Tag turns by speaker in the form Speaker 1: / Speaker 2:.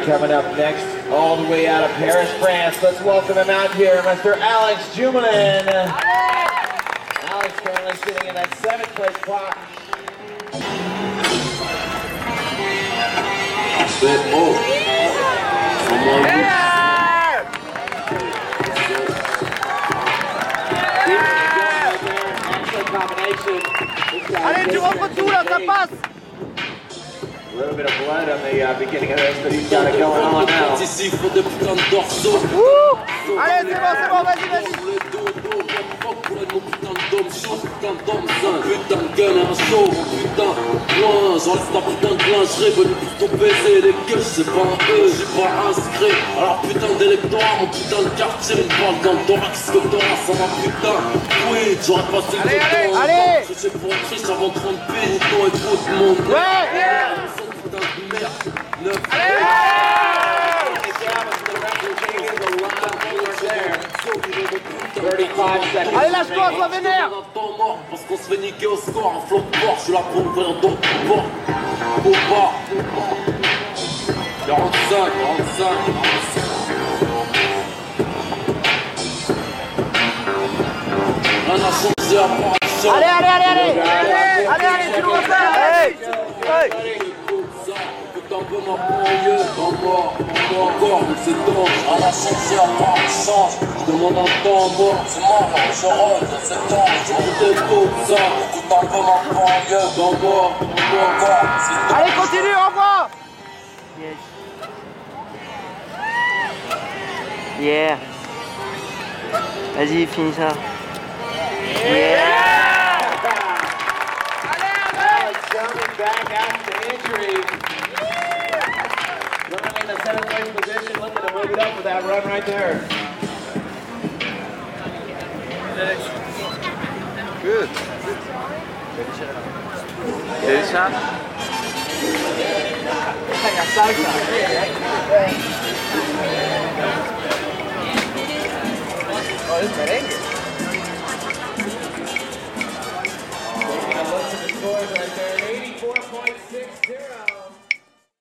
Speaker 1: right, coming up next, all the way out of Paris, France. Let's welcome him out here, Mr. Alex Jumelin. Alex currently sitting in that seventh place spot.
Speaker 2: Bit oh. Someone
Speaker 1: Excellent combination. This guy
Speaker 3: Allez, tu rentres tout là, ça passe
Speaker 1: A little bit of blood on the uh, beginning of this, but he's got it going on now.
Speaker 2: participe pour des putains de dorsaux.
Speaker 3: Ouh Allez, c'est bon, c'est bon, vas-y, vas-y.
Speaker 2: Putain de dôme chaud, putain de dôme sain, putain de gun et un show, putain, loin, j'enlève ta putain de lingerie, venu pour ton baiser les gueules, c'est pas un j'ai pas inscrit, alors putain d'électorat, mon putain de quartier, une balle dans le thorax, que t'auras, ça va putain, oui, j'aurais passé le
Speaker 3: Allez, allez,
Speaker 2: temps,
Speaker 3: allez.
Speaker 2: tricher pour un triche avant 30 piges, ton et tout le monde,
Speaker 3: Ouais Allez, lâche-toi, sois vénère.
Speaker 2: un parce qu'on se fait niquer au score, un flot de porc, je suis là pour ouvrir d'autres portes. Au bas, 45, 45, Rien n'a changé à part le champ.
Speaker 3: Allez, allez, allez, allez Allez, allez, tu nous refais Hey Hey
Speaker 2: Putain, peu ma banlieue, dans encore, mais c'est changé à part le change. Je demande un temps mort, c'est mort, je rentre, c'est temps. Je me détaux, ça. Putain, peu ma banlieue, dans mort, dans encore, c'est
Speaker 3: Allez, continue, au revoir
Speaker 4: Yeah. Vas-y, finis ça.
Speaker 1: Alex coming back after injury. Running in the seventh place position, looking to move it up with that run right there.
Speaker 5: Good shot.
Speaker 1: Taking a look at right there. 84.60.